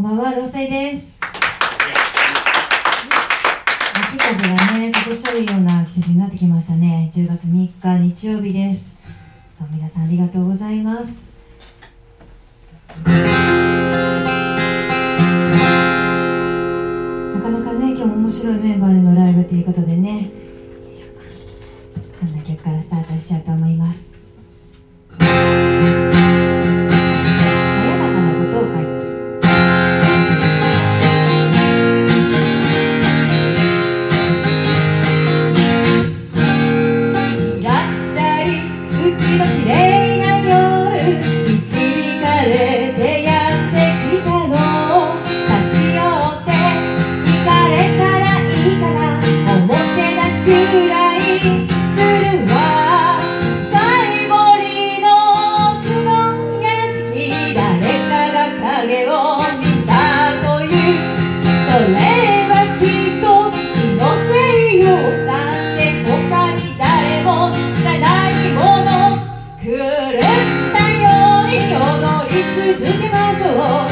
んばんは、ロセイです。秋風がね、かこしゃような季節になってきましたね。10月3日日曜日です。皆さんありがとうございます。なかなかね、今日も面白いメンバーでのライブということでね。続けましょう。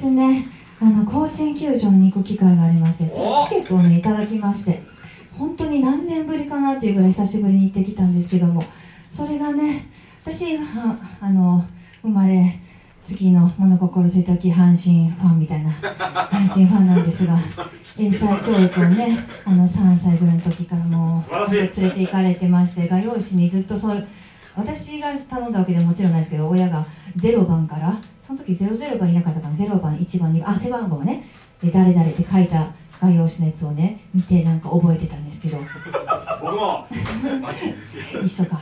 日ね、あの甲子園球場に行く機会がありまして、チケットをねいただきまして、本当に何年ぶりかなっていうぐらい久しぶりに行ってきたんですけども、それがね、私はあの生まれ月の物心ついた時阪神ファンみたいな 阪神ファンなんですが英才教育をねあの3歳ぐらいの時からもう連れて行かれてまして画用紙にずっとそう私が頼んだわけではもちろんないですけど親が0番からその時00番いなかったから0番1番2番あ背番号ねで誰々って書いた画用紙のやつをね見てなんか覚えてたんですけど。僕も。一緒か。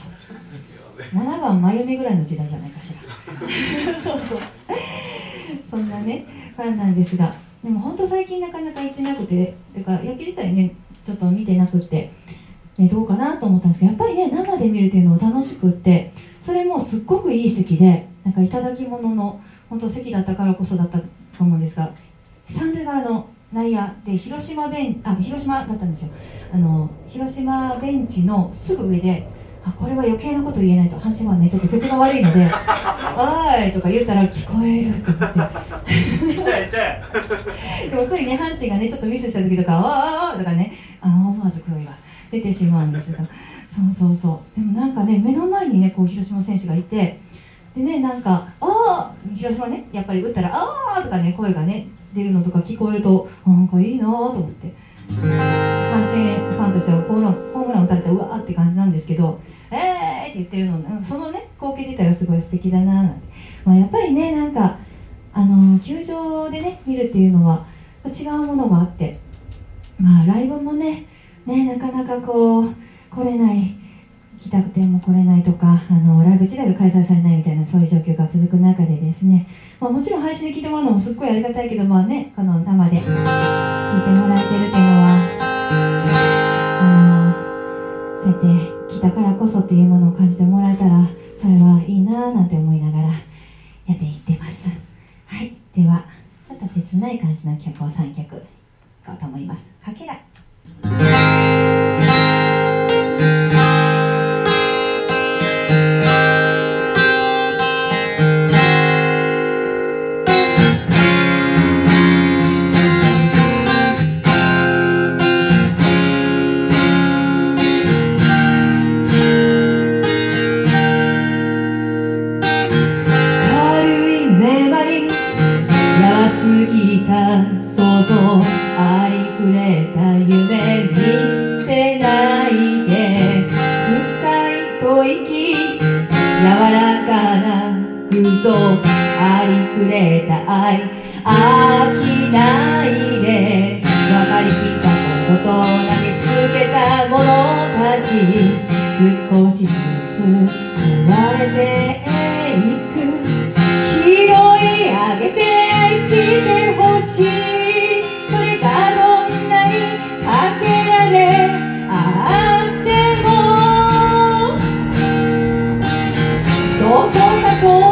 7番真由美ぐらいの時代じゃないかしら。そうそう。そんなねファンなんですが。でも本当最近なかなか行ってなくててか野球自体ねちょっと見てなくって、ね、どうかなと思ったんですけどやっぱりね生で見るっていうのは楽しくってそれもすっごくいい席でなんかいただき物の本当席だったからこそだったと思うんですが三塁側の内野で広島ベンあ広島だったんですよあの広島ベンチのすぐ上であこれは余計なこと言えないと阪神はねちょっと口が悪いので「おーい!」とか言ったら聞こえると思って行っちゃえ行っちゃえ でもついね阪神がねちょっとミスした時とか「ああ!」とかねあ思わず声が出てしまうんですがそうそうそうでもなんかね目の前にねこう広島選手がいてでねなんか「ああ!」広島ねやっぱり打ったら「ああ!」とかね声がね出るのとか聞こえるとなんかいいなと思って阪神ファンとしてはホームランホームラン打たれたうわーって感じなんですけど「えー!」って言ってるのそのね光景自体はすごい素敵だななんて、まあ、やっぱりねなんかあの球場でね見るっていうのは違うものがあってまあライブもねねなかなかこう来れない来たくても来れないとかあのライブ自体が開催されないみたいなそういう状況が続く中でですね、まあ、もちろん配信で聞いてもらうのもすっごいありがたいけどまあねこの生で聞いてもらえてるっていうのはあのそうやって来たからこそっていうものを感じてもらえたらそれはいいなぁなんて思いながらやっていってます。はい。ではまた切ない感じの曲を3曲いこうと思います。かけら。ど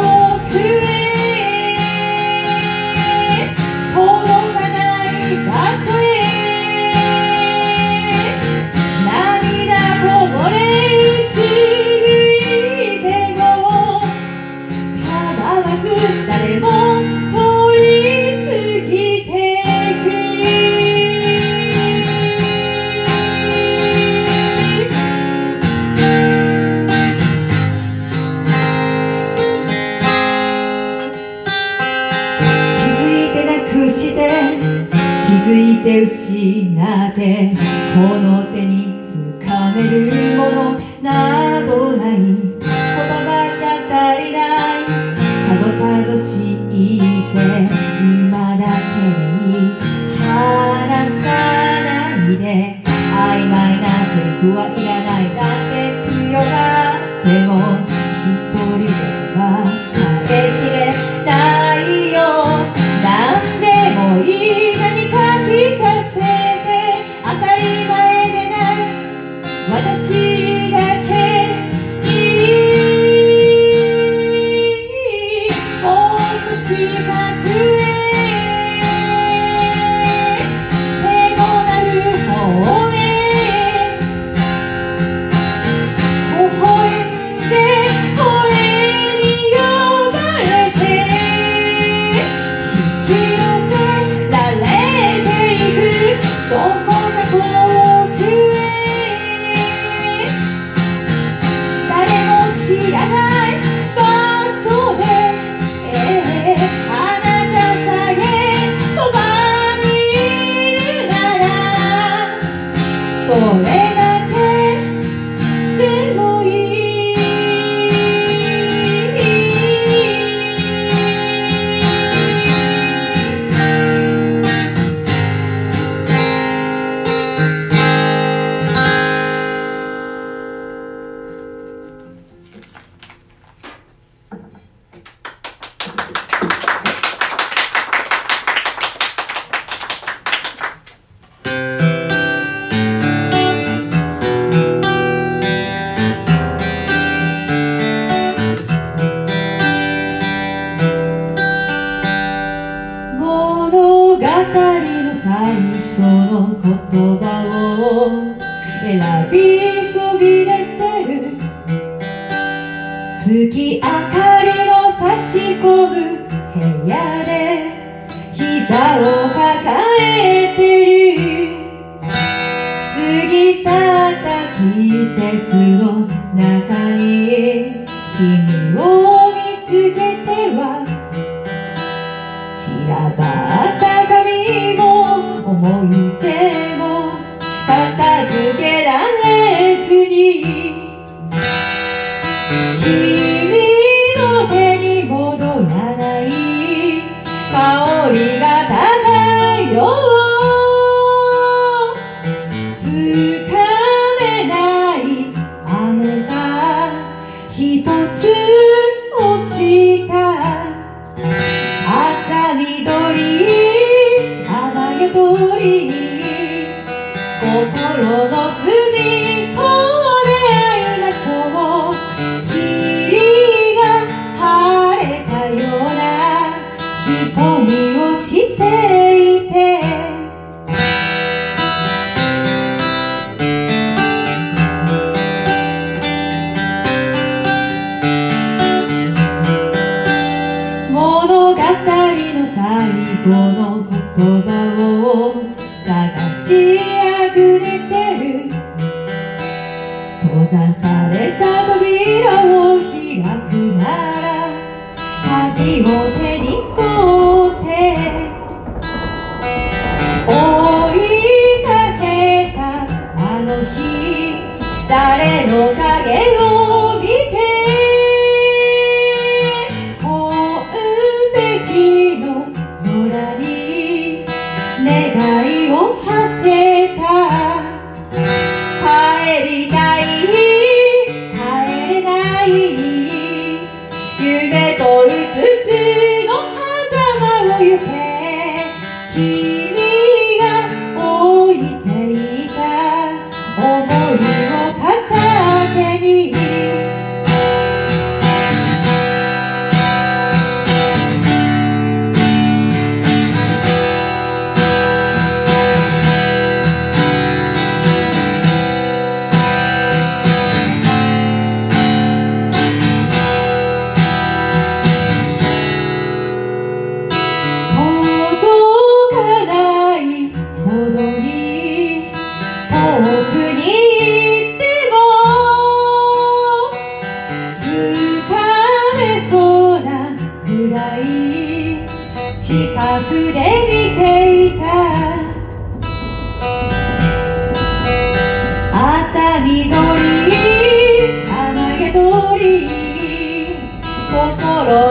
night.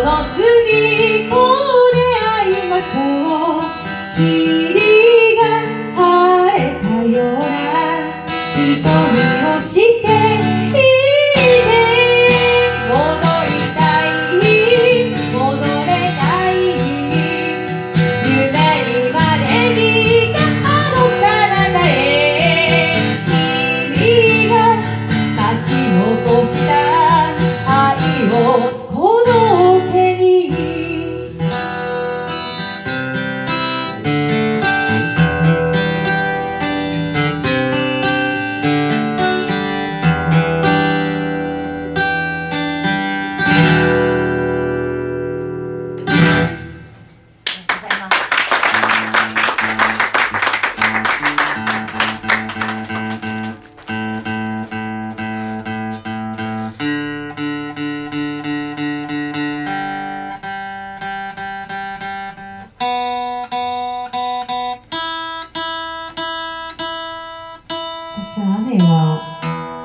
の過ぎ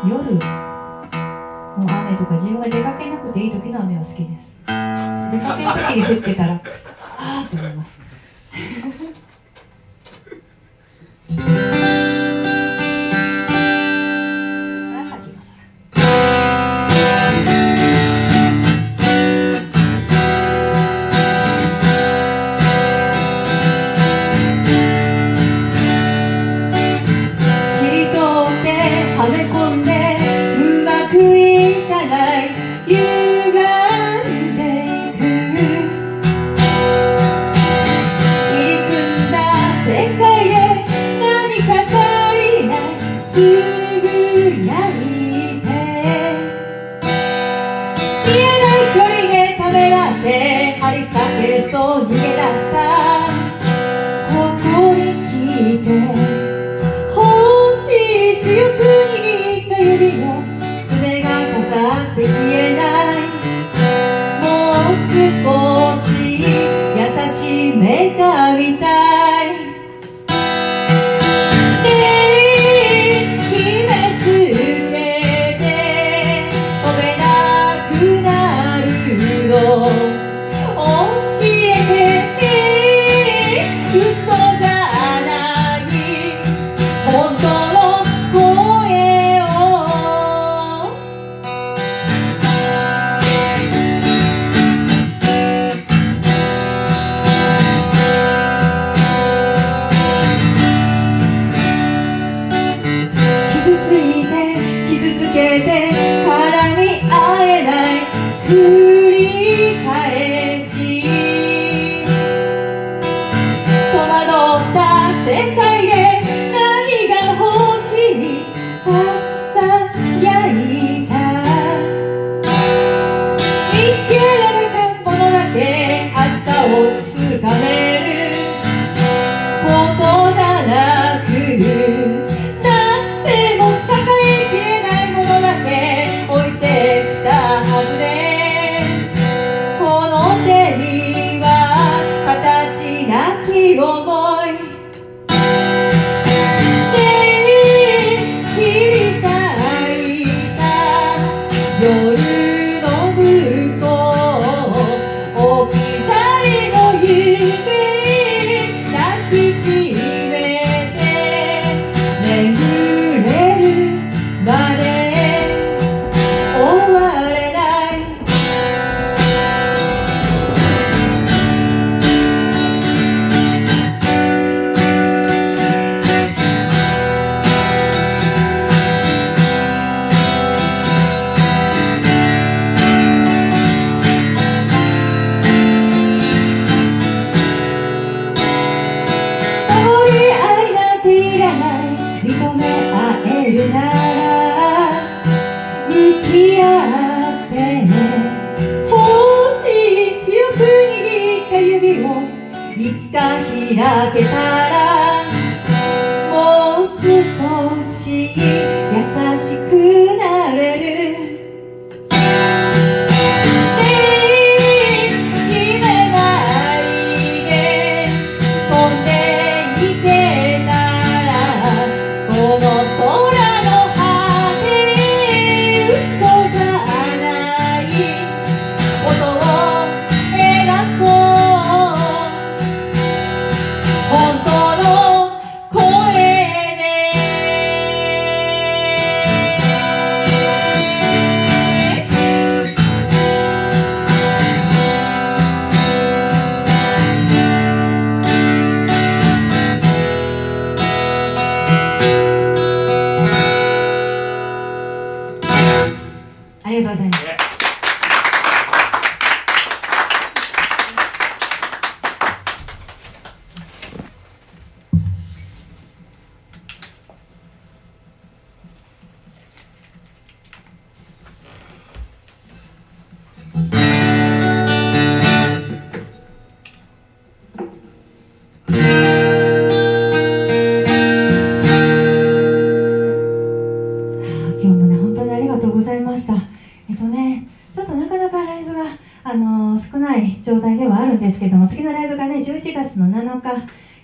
夜の雨とか自分が出かけなくていい時の雨は好きです。出かける時に降ってたらあっと思います。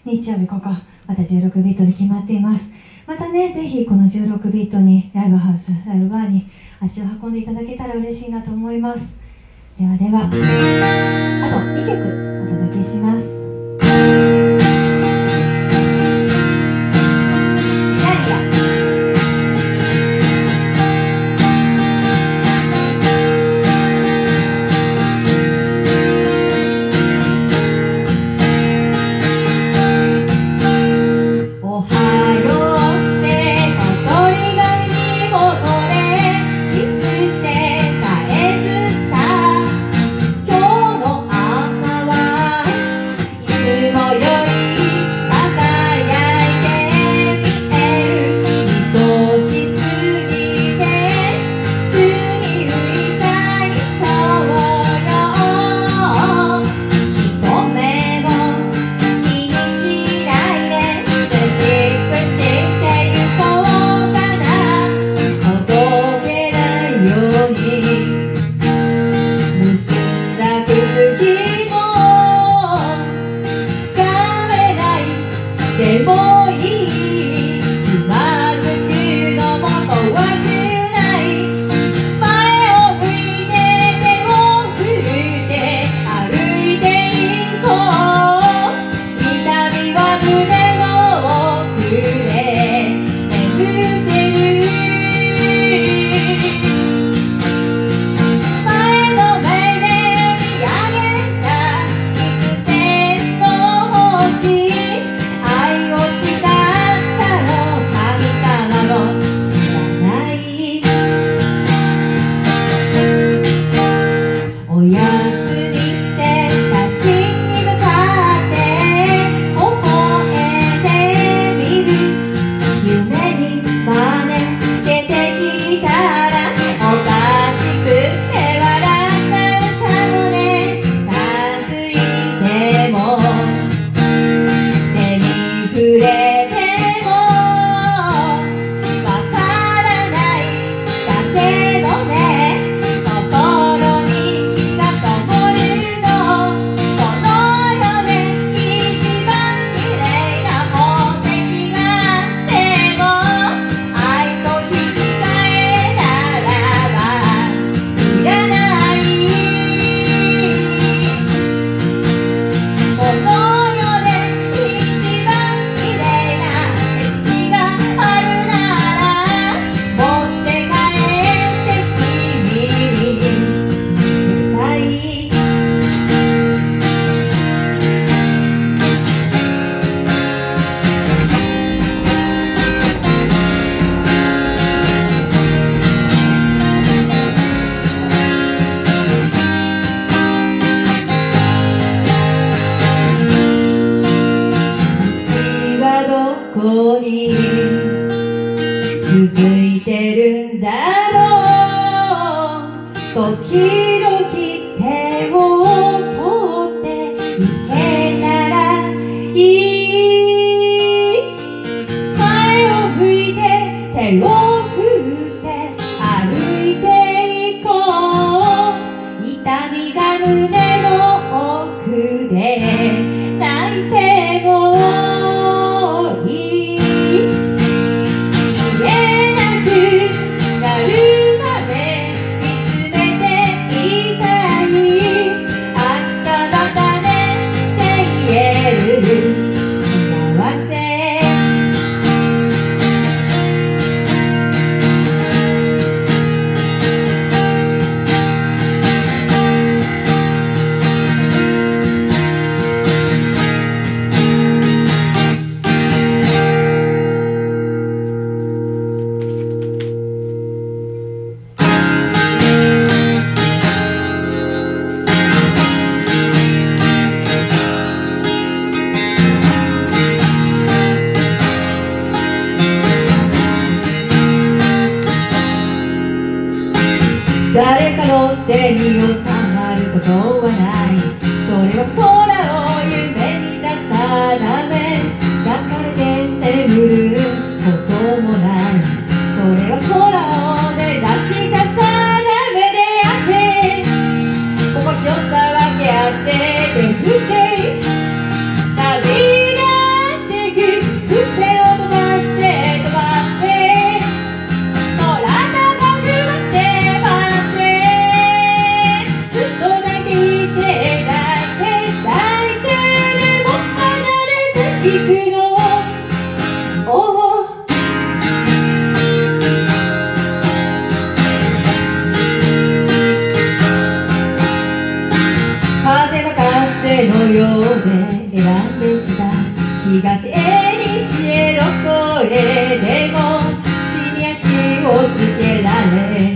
日曜日ここ、また16ビートで決まっています。またね、ぜひこの16ビートに、ライブハウス、ライブバーに足を運んでいただけたら嬉しいなと思います。ではでは、あと2曲お届けします。に続いてるんだろう。時に収まることけられ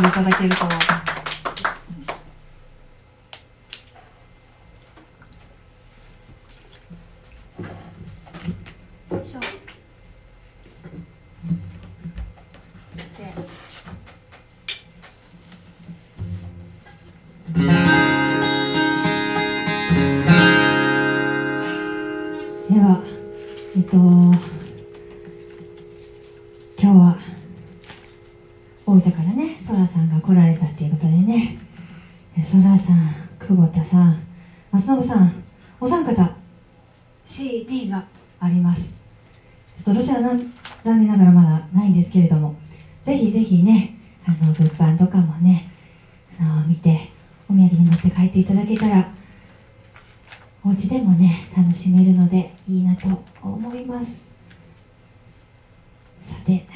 分いただけると久保田さん松延さんお三方 CD があります。ちょっとロシアな残念ながらまだないんですけれどもぜひぜひねあの物販とかもねあの見てお土産に持って帰っていただけたらお家でもね楽しめるのでいいなと思います。さて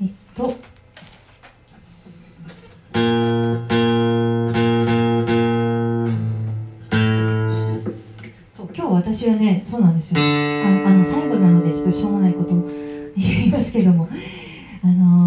えっと。今日私はねそうなんですよ。あの最後なのでちょっとしょうもないこと言いますけども。あの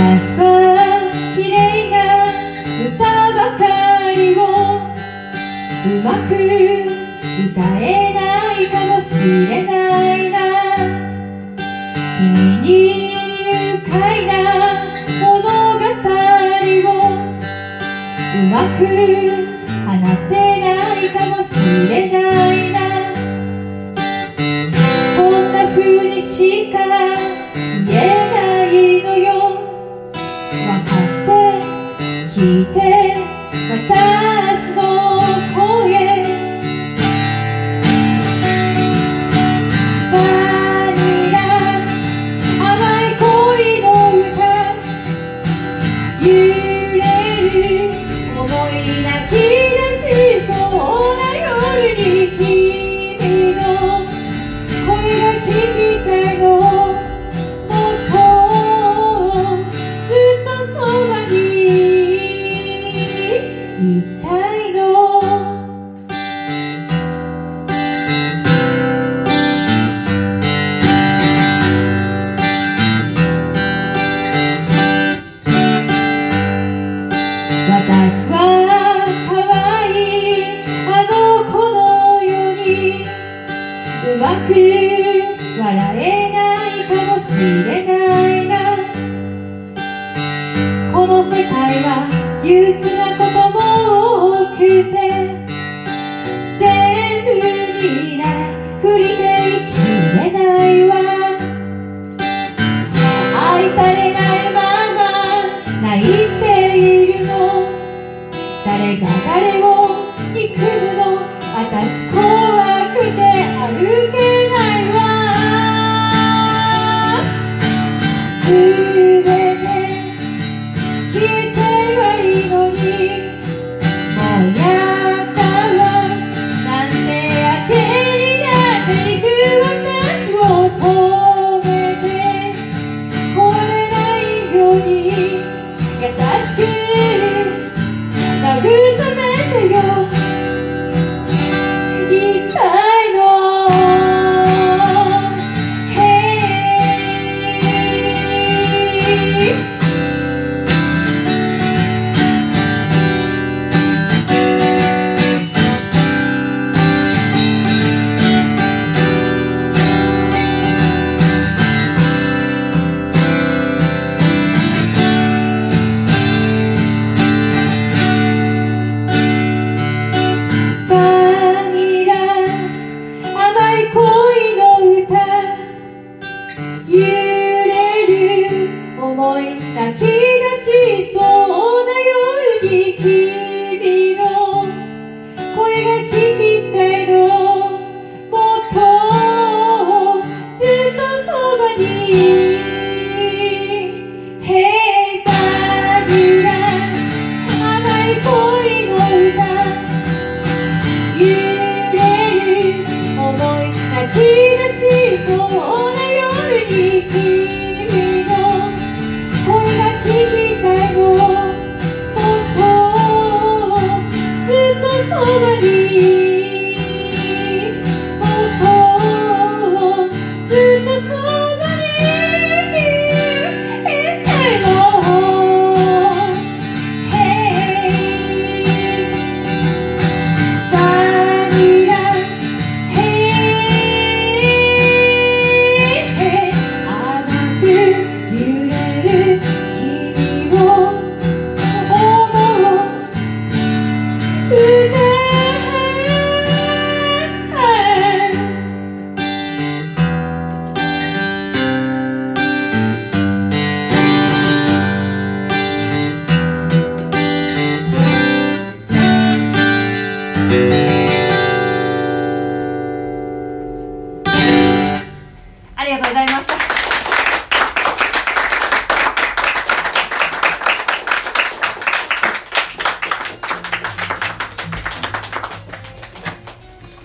as for Who's the